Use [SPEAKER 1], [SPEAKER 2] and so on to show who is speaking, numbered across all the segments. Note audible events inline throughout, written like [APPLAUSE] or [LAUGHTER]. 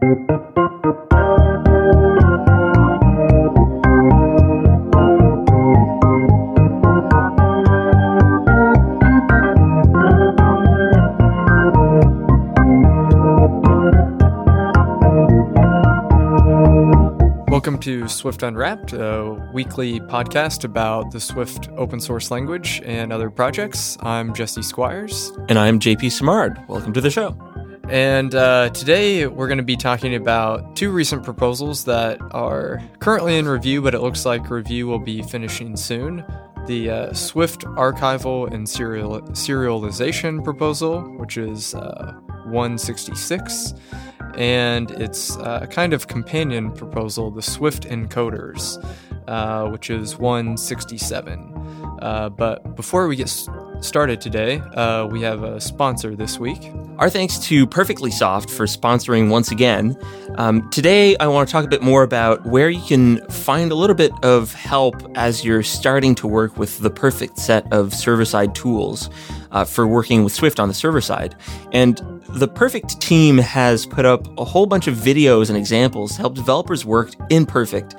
[SPEAKER 1] Welcome to Swift Unwrapped, a weekly podcast about the Swift open source language and other projects. I'm Jesse Squires.
[SPEAKER 2] And I'm JP Simard. Welcome to the show.
[SPEAKER 1] And uh, today we're going to be talking about two recent proposals that are currently in review, but it looks like review will be finishing soon. The uh, Swift archival and serial- serialization proposal, which is uh, 166 and its uh, kind of companion proposal, the Swift Encoders, uh, which is 167. Uh, but before we get started today, uh, we have a sponsor this week.
[SPEAKER 2] Our thanks to Perfectly Soft for sponsoring once again. Um, today, I want to talk a bit more about where you can find a little bit of help as you're starting to work with the perfect set of server side tools uh, for working with Swift on the server side. And the Perfect team has put up a whole bunch of videos and examples to help developers work in Perfect,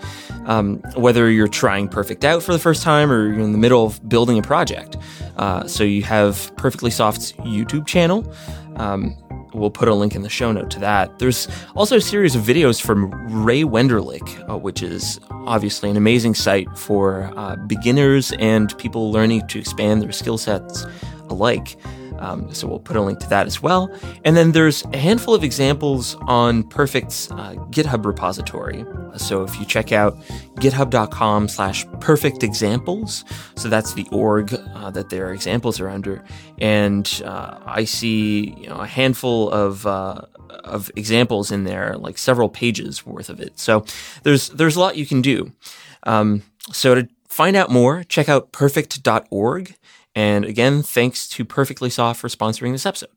[SPEAKER 2] um, whether you're trying Perfect out for the first time or you're in the middle of building a project. Uh, so you have Perfectly Soft's YouTube channel. Um, we'll put a link in the show note to that. There's also a series of videos from Ray Wenderlich, uh, which is obviously an amazing site for uh, beginners and people learning to expand their skill sets alike. Um, so we'll put a link to that as well. And then there's a handful of examples on Perfect's uh, GitHub repository. So if you check out github.com slash perfect examples, so that's the org uh, that their examples are under. And uh, I see you know, a handful of uh, of examples in there, like several pages worth of it. So there's there's a lot you can do. Um, so to find out more, check out perfect.org. And again, thanks to Perfectly Soft for sponsoring this episode.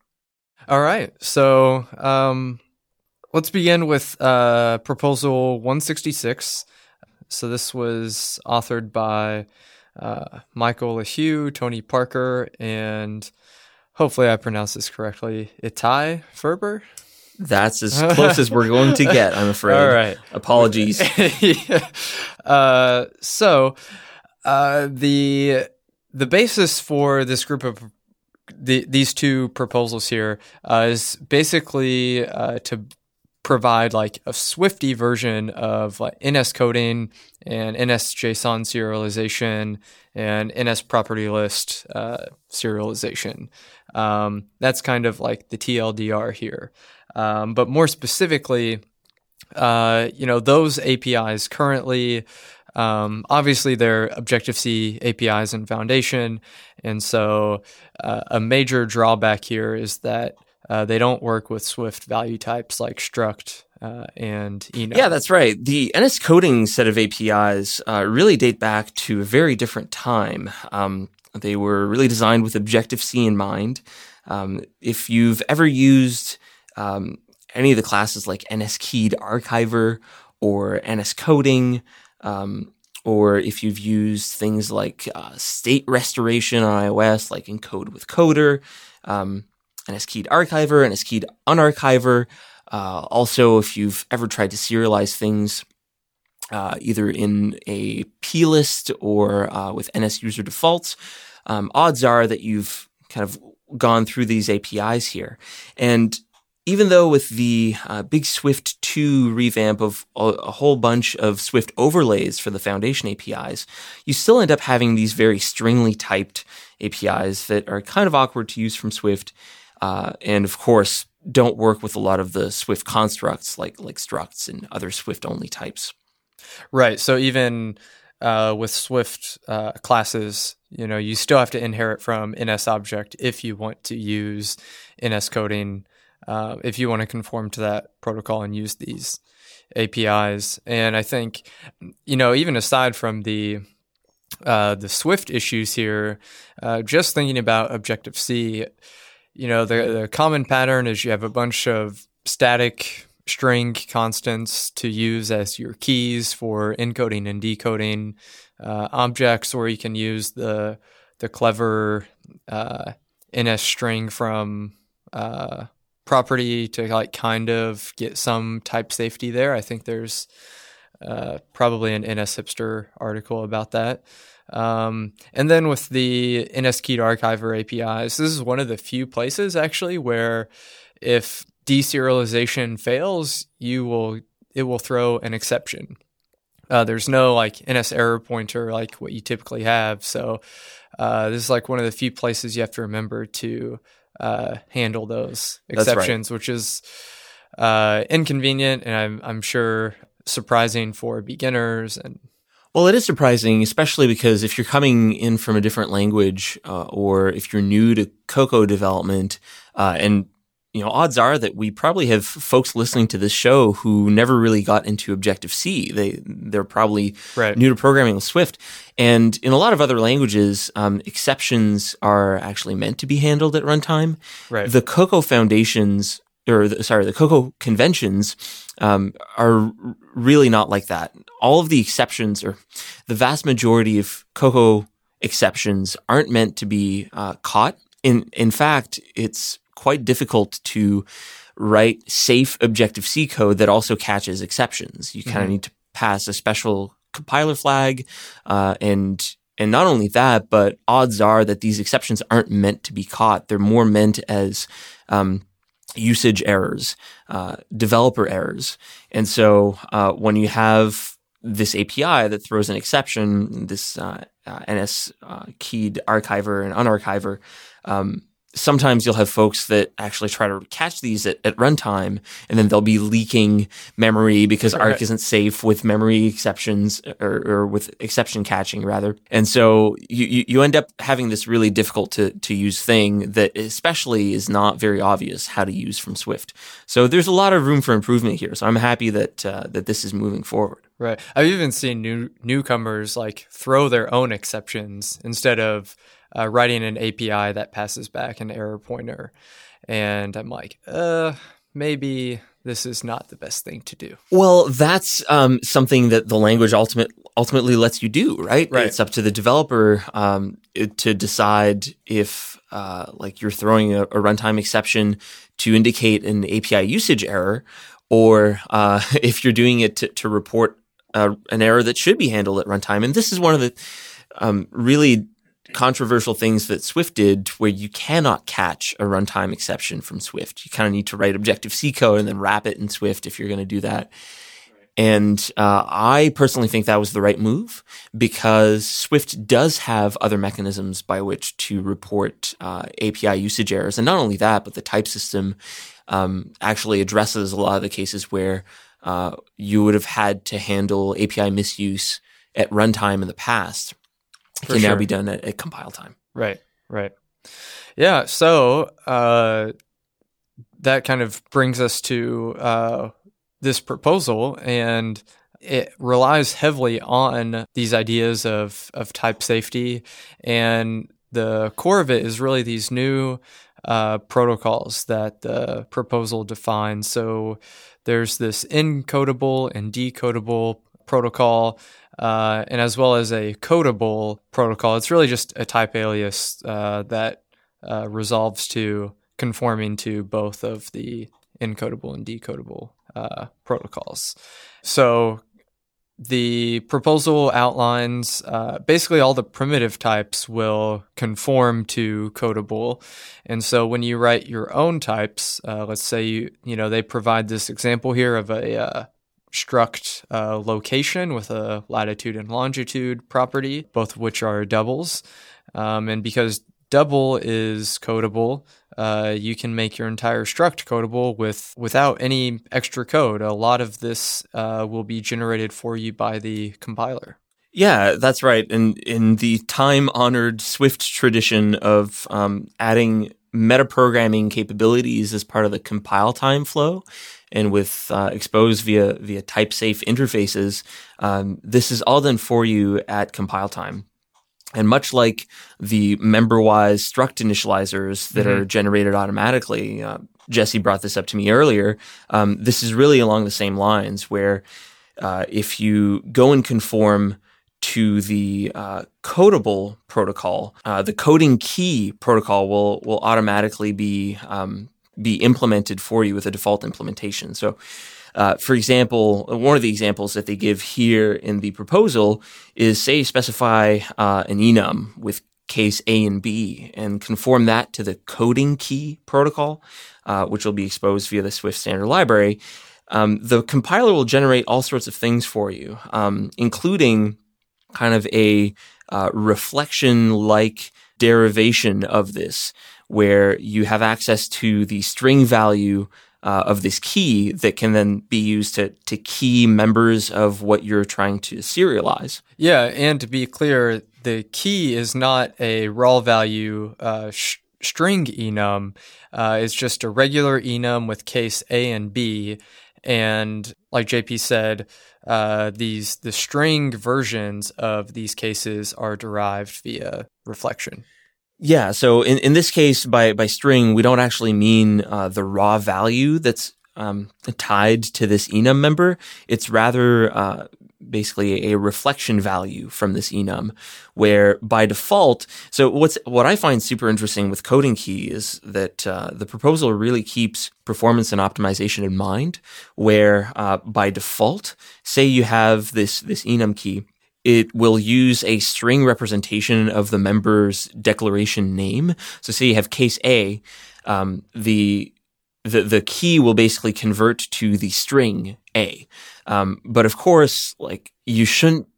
[SPEAKER 1] All right. So um, let's begin with uh, Proposal 166. So this was authored by uh, Michael LeHew, Tony Parker, and hopefully I pronounced this correctly, Itai Ferber.
[SPEAKER 2] That's as [LAUGHS] close as we're going to get, I'm afraid.
[SPEAKER 1] All right.
[SPEAKER 2] Apologies. [LAUGHS]
[SPEAKER 1] yeah. uh, so uh, the the basis for this group of the, these two proposals here uh, is basically uh, to provide like a Swifty version of like NS coding and NS JSON serialization and NS property list uh, serialization. Um, that's kind of like the TLDR here. Um, but more specifically, uh, you know, those APIs currently um, obviously, they're Objective C APIs and Foundation, and so uh, a major drawback here is that uh, they don't work with Swift value types like struct uh, and enum.
[SPEAKER 2] Yeah, that's right. The NS coding set of APIs uh, really date back to a very different time. Um, they were really designed with Objective C in mind. Um, if you've ever used um, any of the classes like NSKeyed Archiver or NS Coding, um, or if you've used things like uh, state restoration on iOS, like Encode with Coder, um, NSKeyed Archiver, NSKeyed Unarchiver. Uh, also, if you've ever tried to serialize things uh, either in a plist or uh, with NS user defaults, um, odds are that you've kind of gone through these APIs here. And even though with the uh, big Swift 2 revamp of a, whole bunch of Swift overlays for the foundation APIs, you still end up having these very stringly typed APIs that are kind of awkward to use from Swift. Uh, and of course, don't work with a lot of the Swift constructs like, like structs and other Swift only types.
[SPEAKER 1] Right. So even uh, with Swift uh, classes, you know, you still have to inherit from NS object if you want to use NS coding uh, if you want to conform to that protocol and use these APIs. And I think, you know, even aside from the uh, the Swift issues here, uh, just thinking about Objective C, you know, the, the common pattern is you have a bunch of static string constants to use as your keys for encoding and decoding uh, objects, or you can use the the clever uh, NS string from uh, property to like kind of get some type safety there. I think there's uh, probably an NS Hipster article about that. Um, and then with the NSKeyed archiver APIs, this is one of the few places actually where if deserialization fails, you will it will throw an exception. Uh, there's no like NS error pointer like what you typically have. So uh, this is like one of the few places you have to remember to uh, handle those exceptions, right. which is uh, inconvenient and I'm, I'm sure surprising for beginners and
[SPEAKER 2] well, it is surprising, especially because if you're coming in from a different language, uh, or if you're new to Cocoa development, uh, and you know, odds are that we probably have folks listening to this show who never really got into Objective C. They they're probably right. new to programming with Swift, and in a lot of other languages, um, exceptions are actually meant to be handled at runtime.
[SPEAKER 1] Right.
[SPEAKER 2] The Cocoa foundations, or the, sorry, the Cocoa conventions um, are really not like that. All of the exceptions, or the vast majority of Cocoa exceptions, aren't meant to be uh, caught. In in fact, it's quite difficult to write safe Objective C code that also catches exceptions. You kind of mm-hmm. need to pass a special compiler flag, uh, and and not only that, but odds are that these exceptions aren't meant to be caught. They're more meant as um, usage errors, uh, developer errors. And so uh, when you have this API that throws an exception, this uh, uh NS uh, keyed archiver and unarchiver, um, sometimes you'll have folks that actually try to catch these at, at runtime and then they'll be leaking memory because right. ARC isn't safe with memory exceptions or, or, with exception catching rather. And so you, you end up having this really difficult to, to use thing that especially is not very obvious how to use from Swift. So there's a lot of room for improvement here. So I'm happy that, uh, that this is moving forward.
[SPEAKER 1] Right. I've even seen new newcomers like throw their own exceptions instead of uh, writing an API that passes back an error pointer. And I'm like, uh, maybe this is not the best thing to do.
[SPEAKER 2] Well, that's um, something that the language ultimate, ultimately lets you do, right?
[SPEAKER 1] right?
[SPEAKER 2] It's up to the developer um, to decide if, uh, like, you're throwing a, a, runtime exception to indicate an API usage error, or uh, [LAUGHS] if you're doing it to, to report uh, an error that should be handled at runtime. And this is one of the um, really controversial things that Swift did where you cannot catch a runtime exception from Swift. You kind of need to write Objective C code and then wrap it in Swift if you're going to do that. And uh, I personally think that was the right move because Swift does have other mechanisms by which to report uh, API usage errors. And not only that, but the type system um, actually addresses a lot of the cases where uh, you would have had to handle API misuse at runtime in the past can sure. now be done at, at, compile time.
[SPEAKER 1] Right, right. Yeah, so uh, that kind of brings us to uh, this proposal, and it relies heavily on these ideas of, of type safety. And the core of it is really these new uh, protocols that the proposal defines. So there's this encodable and decodable protocol uh, and as well as a codable protocol. It's really just a type alias uh, that uh, resolves to conforming to both of the encodable and decodable uh, protocols. So the proposal outlines uh, basically all the primitive types will conform to codable and so when you write your own types uh, let's say you you know they provide this example here of a uh, struct uh, location with a latitude and longitude property, both of which are doubles. Um, and because double is codable, uh, you can make your entire struct codable with without any extra code. A lot of this uh, will be generated for you by the compiler.
[SPEAKER 2] Yeah, that's right. And in the time honored Swift tradition of um, adding metaprogramming capabilities as part of the compile time flow, and with uh, expose via via type safe interfaces, um, this is all done for you at compile time. And much like the member-wise struct initializers that mm-hmm. are generated automatically, uh, Jesse brought this up to me earlier. Um, this is really along the same lines, where uh, if you go and conform to the uh, codable protocol, uh, the coding key protocol will will automatically be um, be implemented for you with a default implementation. So, uh, for example, one of the examples that they give here in the proposal is say specify uh, an enum with case A and B and conform that to the coding key protocol, uh, which will be exposed via the Swift standard library. Um, the compiler will generate all sorts of things for you, um, including kind of a uh, reflection like derivation of this, where you have access to the string value uh, of this key that can then be used to to key members of what you're trying to serialize.
[SPEAKER 1] Yeah, and to be clear, the key is not a raw value uh, sh- string enum. Uh, it's just a regular enum with case A and B, and like JP said, uh, these the string versions of these cases are derived via reflection.
[SPEAKER 2] Yeah. So in, in this case, by, by string, we don't actually mean uh, the raw value that's um, tied to this enum member. It's rather uh, basically a reflection value from this enum, where by default, so what's what I find super interesting with coding key is that uh, the proposal really keeps performance and optimization in mind. Where uh, by default, say you have this this enum key it will use a string representation of the member's declaration name. So say you have case A, um, the, the, the key will basically convert to the string A. Um, but of course, like you shouldn't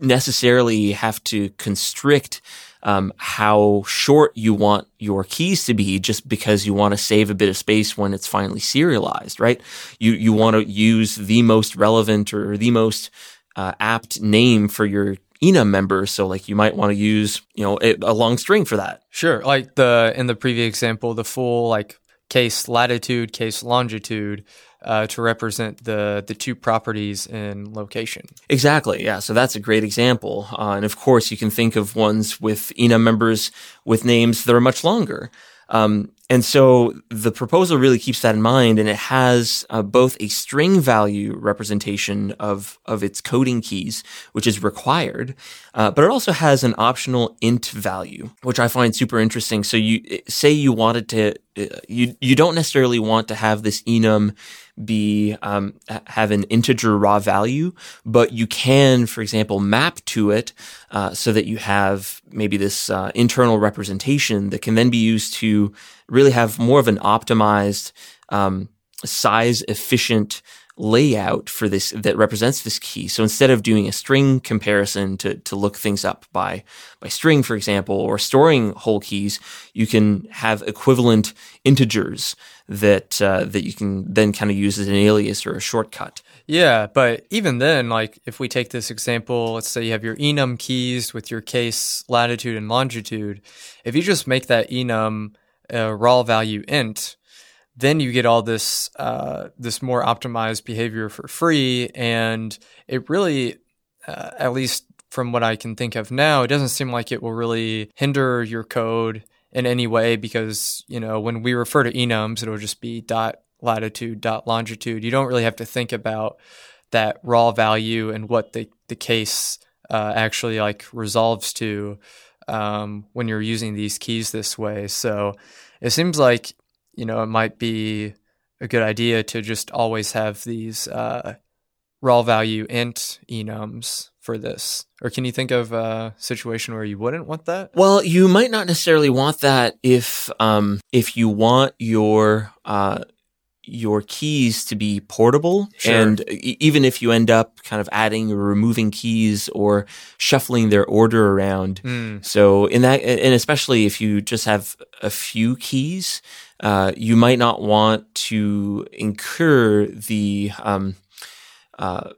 [SPEAKER 2] necessarily have to constrict um, how short you want your keys to be just because you want to save a bit of space when it's finally serialized, right? You you want to use the most relevant or the most uh, apt name for your enum member. So like you might want to use, you know, a, a long string for that.
[SPEAKER 1] Sure. Like the, in the previous example, the full like case latitude, case longitude, uh, to represent the the two properties in location.
[SPEAKER 2] Exactly. Yeah. So that's a great example. Uh, and of course, you can think of ones with enum members with names that are much longer. Um, and so the proposal really keeps that in mind, and it has uh, both a string value representation of of its coding keys, which is required, uh, but it also has an optional int value, which I find super interesting. So you say you wanted to, you you don't necessarily want to have this enum be um, have an integer raw value, but you can, for example, map to it uh, so that you have maybe this uh, internal representation that can then be used to really have more of an optimized, um, size efficient layout for this that represents this key. So instead of doing a string comparison to, to look things up by, by string, for example, or storing whole keys, you can have equivalent integers that, uh, that you can then kind of use as an alias or a shortcut.
[SPEAKER 1] Yeah, but even then, like if we take this example, let's say you have your enum keys with your case latitude and longitude. If you just make that enum a raw value int, then you get all this uh, this more optimized behavior for free, and it really, uh, at least from what I can think of now, it doesn't seem like it will really hinder your code in any way because you know when we refer to enums, it'll just be dot latitude dot longitude. You don't really have to think about that raw value and what the the case uh, actually like resolves to um, when you're using these keys this way. So it seems like you know it might be a good idea to just always have these uh, raw value int enums for this? Or can you think of a situation where you wouldn't want that?
[SPEAKER 2] Well, you might not necessarily want that if um, if you want your uh, your keys to be portable sure. and even if you end up kind of adding or removing keys or shuffling their order around mm. so in that and especially if you just have a few keys uh, you might not want to incur the um, uh,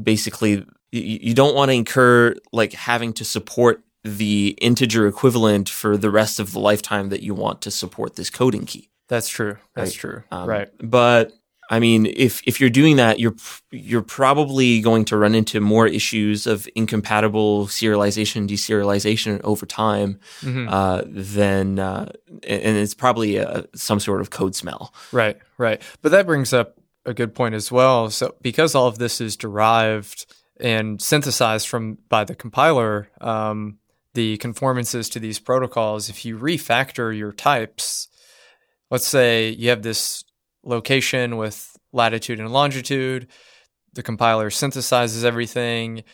[SPEAKER 2] basically you don't want to incur like having to support the integer equivalent for the rest of the lifetime that you want to support this coding key
[SPEAKER 1] that's true. That's right? true. Um, right.
[SPEAKER 2] But I mean, if if you're doing that, you're you're probably going to run into more issues of incompatible serialization, deserialization over time mm-hmm. uh, than, uh, and it's probably a, some sort of code smell.
[SPEAKER 1] Right. Right. But that brings up a good point as well. So because all of this is derived and synthesized from by the compiler, um, the conformances to these protocols, if you refactor your types let's say you have this location with latitude and longitude. The compiler synthesizes everything.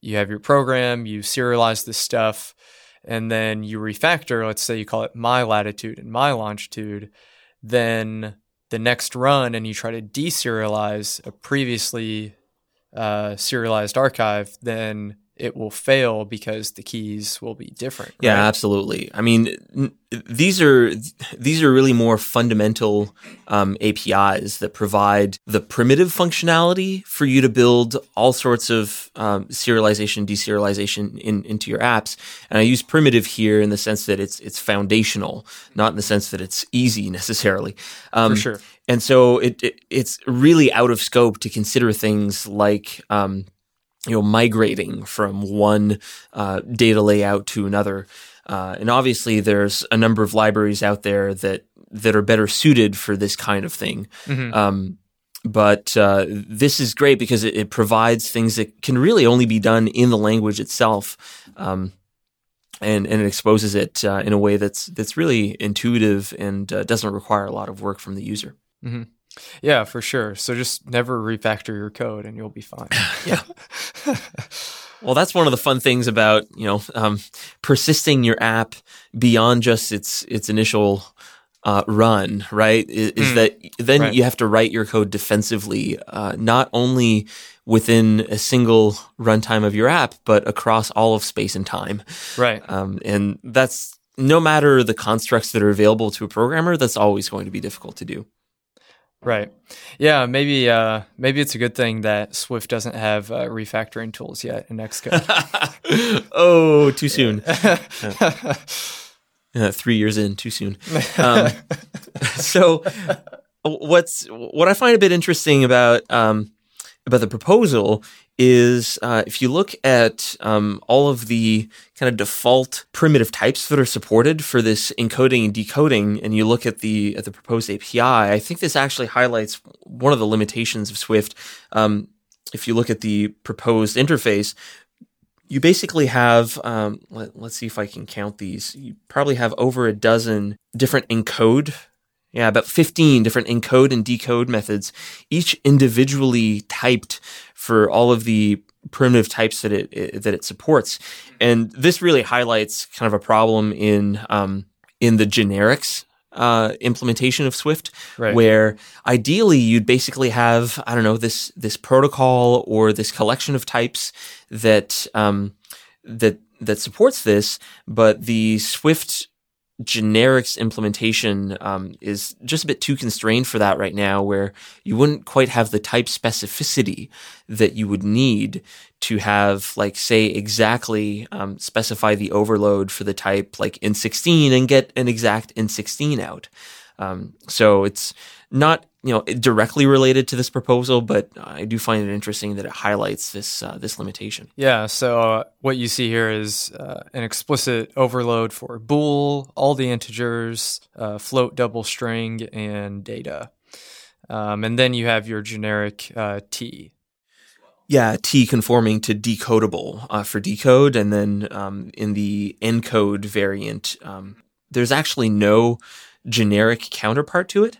[SPEAKER 1] You have your program, you serialize this stuff, and then you refactor. Let's say you call it my latitude and my longitude. Then the next run, and you try to deserialize a previously uh, serialized archive, then it will fail because the keys will be different.
[SPEAKER 2] Yeah,
[SPEAKER 1] right?
[SPEAKER 2] absolutely. I mean, n- these are these are really more fundamental um, APIs that provide the primitive functionality for you to build all sorts of um, serialization, deserialization in, into your apps. And I use primitive here in the sense that it's it's foundational, not in the sense that it's easy [LAUGHS] necessarily.
[SPEAKER 1] Um, For sure.
[SPEAKER 2] And so it, it, it's really out of scope to consider things like um, you know migrating from one uh, data layout to another. Uh, and obviously, there's a number of libraries out there that that are better suited for this kind of thing. Mm-hmm. Um, but uh, this is great because it, it, provides things that can really only be done in the language itself, um, and and it exposes it uh, in a way that's that's really intuitive and uh, doesn't require a lot of work from the user.
[SPEAKER 1] Mm-hmm. Yeah, for sure. So just never refactor your code and you'll be fine. [LAUGHS]
[SPEAKER 2] yeah. [LAUGHS] well, that's one of the fun things about, you know, um, persisting your app beyond just its its initial uh, run, right? Is, is mm, that then right. you have to write your code defensively, uh, not only within a single runtime of your app, but across all of space and time.
[SPEAKER 1] Right.
[SPEAKER 2] Um, and that's no matter the constructs that are available to a programmer, that's always going to be difficult to do.
[SPEAKER 1] Right. Yeah. Maybe. Uh, maybe it's a good thing that Swift doesn't have uh, refactoring tools yet in Xcode. [LAUGHS]
[SPEAKER 2] oh, too soon. [LAUGHS] uh, three years in, too soon. Um, [LAUGHS] so, what's what I find a bit interesting about um, about the proposal is uh, if you look at um, all of the kind of default primitive types that are supported for this encoding and decoding, and you look at the at the proposed API, I think this actually highlights one of the limitations of Swift. Um, if you look at the proposed interface, you basically have um, let, us see if I can count these. You probably have over a dozen different encode yeah, about 15 different encode and decode methods, each individually typed for all of the primitive types that it, it that it supports. And this really highlights kind of a problem in um, in the generics uh, implementation of Swift, right. where ideally you'd basically have I don't know this this protocol or this collection of types that um, that that supports this, but the Swift generics implementation um, is just a bit too constrained for that right now, where you wouldn't quite have the type specificity that you would need to have, like, say, exactly um, specify the overload for the type like int16 and get an exact int16 out. Um, so it's not you know directly related to this proposal, but I do find it interesting that it highlights this uh, this limitation.
[SPEAKER 1] Yeah. So uh, what you see here is uh, an explicit overload for bool, all the integers, uh, float, double string, and data, um, and then you have your generic uh, t.
[SPEAKER 2] Yeah, T conforming to decodable uh, for decode, and then um, in the encode variant, um, there's actually no generic counterpart to it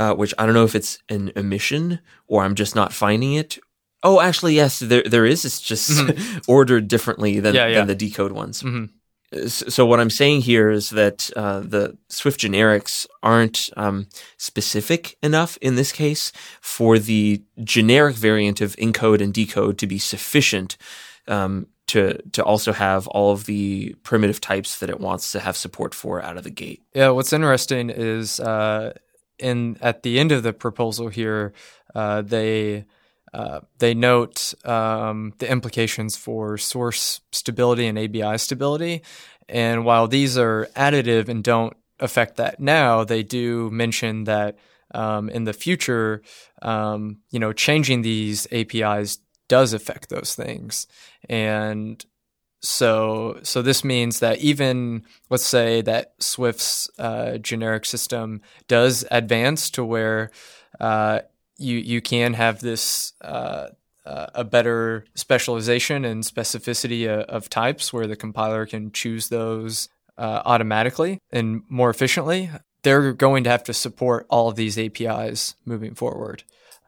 [SPEAKER 2] uh, which I don't know if it's an omission or I'm just not finding it. Oh, actually, yes, there there is. It's just mm-hmm. [LAUGHS] ordered differently than, yeah, yeah. than the decode ones. Mm-hmm. So what I'm saying here is that uh, the Swift generics aren't um, specific enough in this case for the generic variant of encode and decode to be sufficient um, to to also have all of the primitive types that it wants to have support for out of the gate.
[SPEAKER 1] Yeah, what's interesting is uh, in at the end of the proposal here, uh, they uh, they note um, the implications for source stability and ABI stability. And while these are additive and don't affect that now, they do mention that um, in the future, um, you know, changing these APIs does affect those things. And so, so this means that even let's say that Swift's uh, generic system does advance to where uh, you you can have this uh, uh a better specialization and specificity of, uh, of, types, where the compiler can choose those uh, automatically and more efficiently. they're going to have to support all of these APIs moving forward.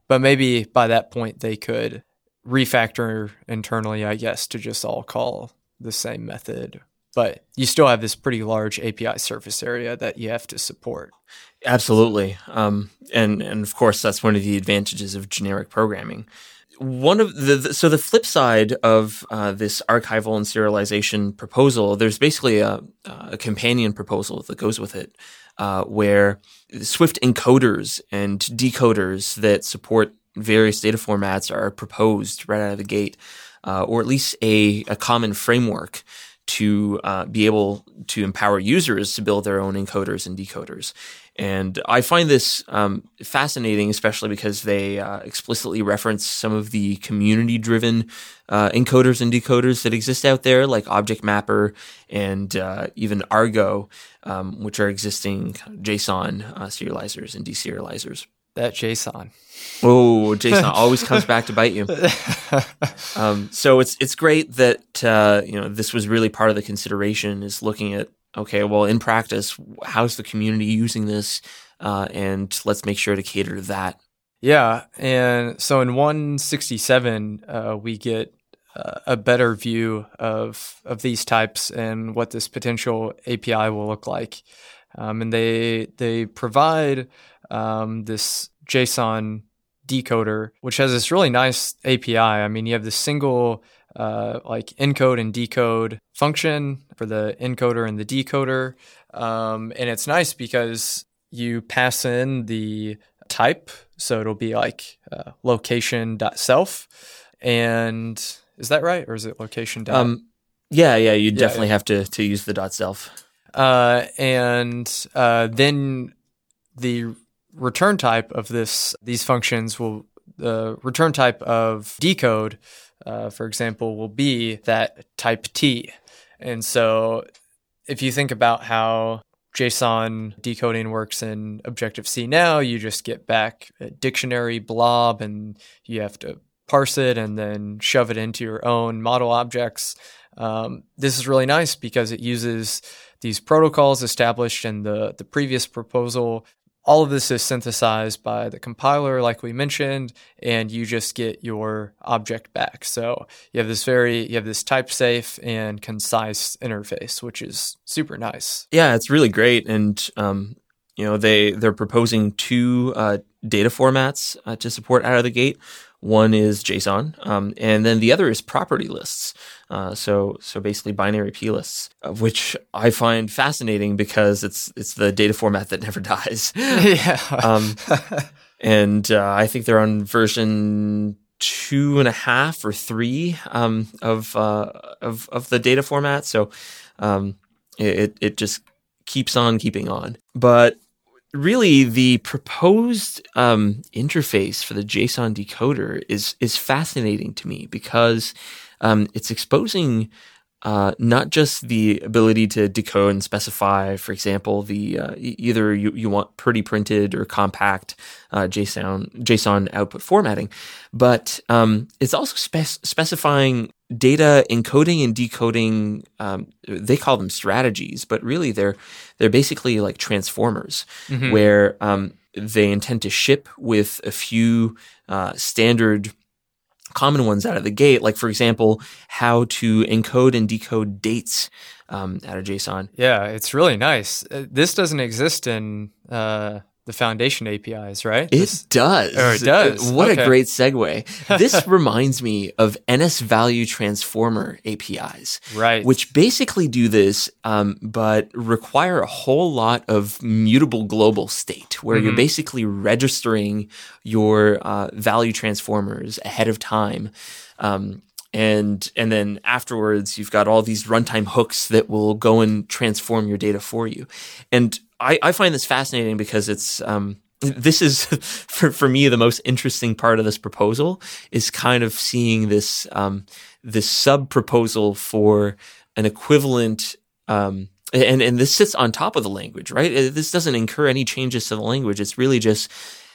[SPEAKER 1] But maybe by that point, they could refactor internally, I guess, to just all call the same method. But you still have this pretty large API surface area that you have to support.
[SPEAKER 2] Absolutely. Um, and, and of course, that's one of the advantages of generic programming. One of the, the so the flip side of uh, this archival and serialization proposal, there's basically a, a companion proposal that goes with it, uh, where Swift encoders and decoders that support various data formats are proposed right out of the gate, uh, or at least a, a common framework to uh, be able to empower users to build their own encoders and decoders. And I find this um, fascinating, especially because they uh, explicitly reference some of the community driven uh, encoders and decoders that exist out there, like Object Mapper and uh, even Argo, um, which are existing JSON uh, serializers and deserializers.
[SPEAKER 1] That JSON.
[SPEAKER 2] Oh, JSON [LAUGHS] always comes back to bite you. [LAUGHS] Um, so it's it's great that uh, you know this was really part of the consideration is looking at okay, well, in practice, how's the community using this, uh, and let's make sure to cater to that.
[SPEAKER 1] Yeah, and so in 167, uh, we get uh, a better view of of these types and what this potential API will look like, um, and they they provide um, this JSON decoder, which has this really nice API. I mean, you have this single uh, like encode and decode function for the encoder and the decoder. Um, and it's nice because you pass in the type. So it'll be like uh, location.self. And is that right? Or is it location? Um,
[SPEAKER 2] yeah, yeah, you definitely yeah. have to, to use the dot self.
[SPEAKER 1] Uh, and uh, then the return type of this these functions will the return type of decode uh, for example, will be that type T. And so if you think about how JSON decoding works in Objective C now, you just get back a dictionary blob and you have to parse it and then shove it into your own model objects. Um, this is really nice because it uses these protocols established in the, the previous proposal all of this is synthesized by the compiler, like we mentioned, and you just get your object back. So you have this very, you have this type safe and concise interface, which is super nice.
[SPEAKER 2] Yeah, it's really great. And, um, you know, they, they're proposing two uh, data formats uh, to support out of the gate. One is JSON, um, and then the other is property lists. Uh, so, so basically binary p lists, which I find fascinating because it's it's the data format that [LAUGHS] never dies.
[SPEAKER 1] yeah. Um, [LAUGHS]
[SPEAKER 2] and uh, I think they're on version two and a half or three um, of uh, of of the data format. So, um, it it just keeps on keeping on. But really the proposed um, interface for the JSON decoder is is fascinating to me because um, it's exposing uh, not just the ability to decode and specify, for example, the uh, either you, you want pretty printed or compact uh, JSON JSON output formatting, but um, it's also spec- specifying data encoding and decoding. Um, they call them strategies, but really they're they're basically like transformers, mm-hmm. where um, they intend to ship with a few uh, standard common ones out of the gate, like for example, how to encode and decode dates um, out of JSON.
[SPEAKER 1] Yeah, it's really nice. Uh, this doesn't exist in uh, the foundation APIs, right?
[SPEAKER 2] It this, does.
[SPEAKER 1] Or it does.
[SPEAKER 2] What okay. a great segue. [LAUGHS] This reminds me of NS Value Transformer APIs,
[SPEAKER 1] right?
[SPEAKER 2] Which basically do this, um, but require a whole lot of mutable global state, where mm-hmm. you're basically registering your uh, value transformers ahead of time. Um, and and then afterwards you've got all these runtime hooks that will go and transform your data for you and I, I find this fascinating because it's um, this is [LAUGHS] for, for me the most interesting part of this proposal is kind of seeing this um, this sub proposal for an equivalent um, and and this sits on top of the language right? This doesn't incur any changes to the language. It's really just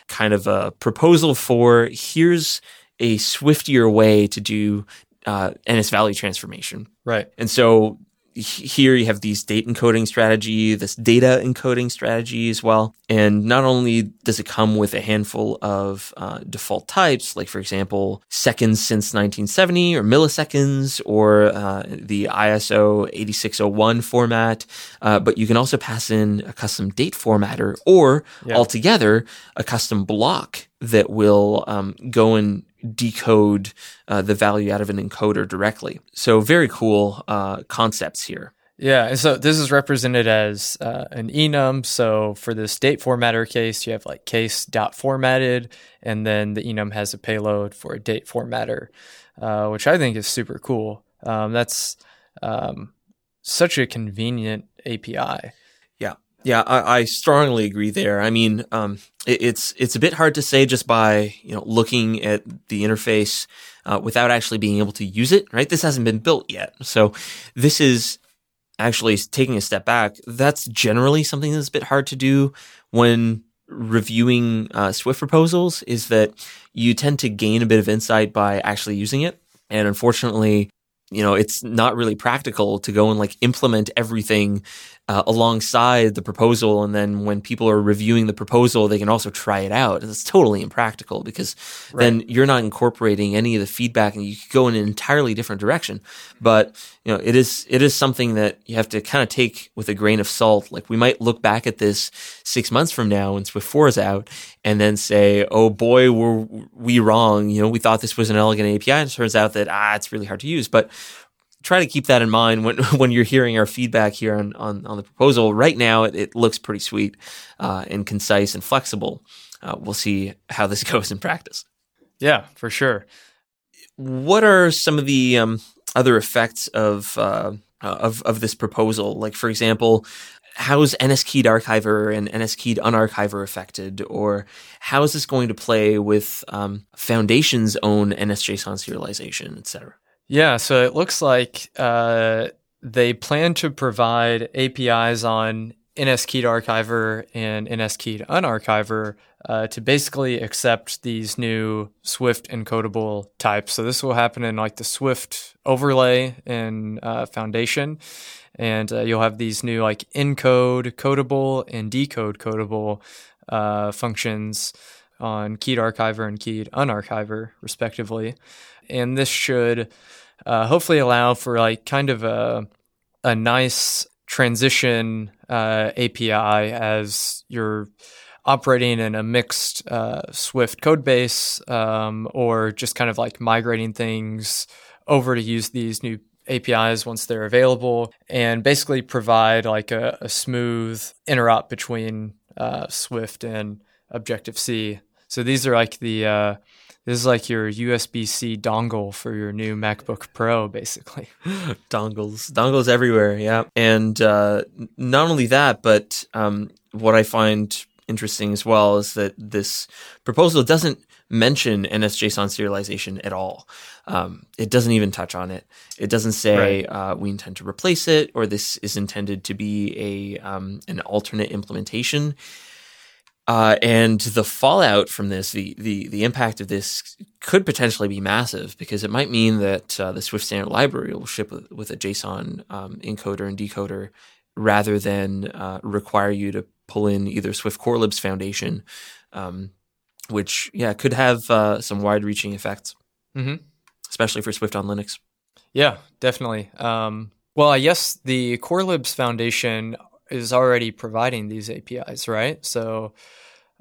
[SPEAKER 2] kind of a proposal for here's a swiftier way to do uh, NS value transformation.
[SPEAKER 1] Right.
[SPEAKER 2] And so here you have these date encoding strategy, this data encoding strategy as well. And not only does it come with a handful of uh, default types, like for example, seconds since 1970 or milliseconds or uh, the ISO 8601 format, uh, but you can also pass in a custom date formatter or yeah. altogether a custom block that will um, go and decode uh, the value out of an encoder directly. So very cool uh, concepts here.
[SPEAKER 1] Yeah, and so this is represented as uh, an enum. So for this date formatter case, you have like case dot formatted, and then the enum has a payload for a date formatter, uh, which I think is super cool. Um, that's um, such a convenient API.
[SPEAKER 2] Yeah, I, I, strongly agree there. I mean, um, it, it's it's a bit hard to say just by you know looking at the interface uh, without actually being able to use it. Right? This hasn't been built yet, so this is actually taking a step back. That's generally something that's a bit hard to do when reviewing uh, Swift proposals. Is that you tend to gain a bit of insight by actually using it, and unfortunately, you know, it's not really practical to go and like implement everything uh, alongside the proposal. And then when people are reviewing the proposal, they can also try it out. And It's totally impractical because right. then you're not incorporating any of the feedback and you could go in an entirely different direction. But, you know, it is, it is something that you have to kind of take with a grain of salt. Like we might look back at this six months from now when Swift 4 is out and then say, oh boy, were we wrong. You know, we thought this was an elegant API and it turns out that, ah, it's really hard to use. But try to keep that in mind when [LAUGHS] when you're hearing our feedback here on on, on the proposal. Right now, it, it looks pretty sweet uh, and concise and flexible. Uh, we'll see how this [LAUGHS] goes in practice.
[SPEAKER 1] Yeah, for sure.
[SPEAKER 2] What are some of the um, other effects of uh, of of this proposal? Like, for example, how is NSKeyed archiver and NSKeyed unarchiver affected, or how is this going to play with um, Foundation's own NSJSON serialization, et cetera?
[SPEAKER 1] Yeah, so it looks like uh, they plan to provide APIs on NSKeyed Archiver and NSKeyed Unarchiver uh, to basically accept these new Swift encodable types. So this will happen in like the Swift overlay in uh, Foundation, and uh, you'll have these new like encode codable and decode codable uh, functions on Keyed Archiver and Keyed Unarchiver, respectively. And this should uh, hopefully allow for like kind of a a nice transition uh, API as you're operating in a mixed uh, Swift code base um, or just kind of like migrating things over to use these new APIs once they're available and basically provide like a, a smooth interop between uh, Swift and Objective C. So these are like the uh, this is like your USB C dongle for your new MacBook Pro, basically. [LAUGHS]
[SPEAKER 2] Dongles, dongles everywhere, yeah. And uh, not only that, but um, what I find interesting as well is that this proposal doesn't mention NSJSON serialization at all. Um, it doesn't even touch on it. It doesn't say right. uh, we intend to replace it or this is intended to be a um, an alternate implementation. Uh, and the fallout from this, the, the the impact of this could potentially be massive because it might mean that uh, the Swift standard library will ship with, with a JSON um, encoder and decoder rather than uh, require you to pull in either Swift Core Libs Foundation, um, which yeah could have uh, some wide-reaching effects, mm-hmm. especially for Swift on Linux.
[SPEAKER 1] Yeah, definitely. Um, well, I guess the Core Libs Foundation is already providing these APIs, right? So,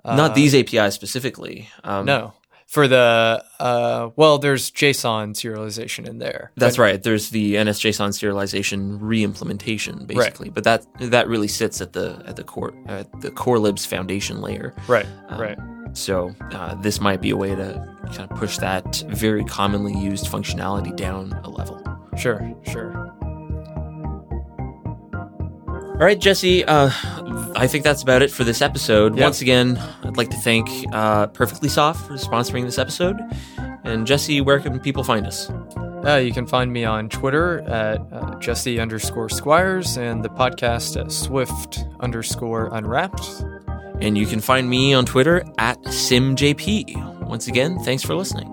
[SPEAKER 2] uh, not these APIs specifically.
[SPEAKER 1] Um, no, for the uh, well, there's JSON serialization in there.
[SPEAKER 2] That's right. There's the NSJSON serialization reimplementation, basically, right. but that that really sits at the at the core at the core libs foundation layer.
[SPEAKER 1] Right. Um, right.
[SPEAKER 2] So uh, this might be a way to kind of push that very commonly used functionality down a level.
[SPEAKER 1] Sure. Sure.
[SPEAKER 2] All right, Jesse, uh, I think that's about it for this episode. Once again, I'd like to thank uh, Perfectly Soft for sponsoring this episode. And Jesse, where can people find us?
[SPEAKER 1] Uh, you can find me on Twitter at uh, Jesse underscore Squires and the podcast at Swift underscore Unwrapped.
[SPEAKER 2] And you can find me on Twitter at SimJP. Once again, thanks for listening.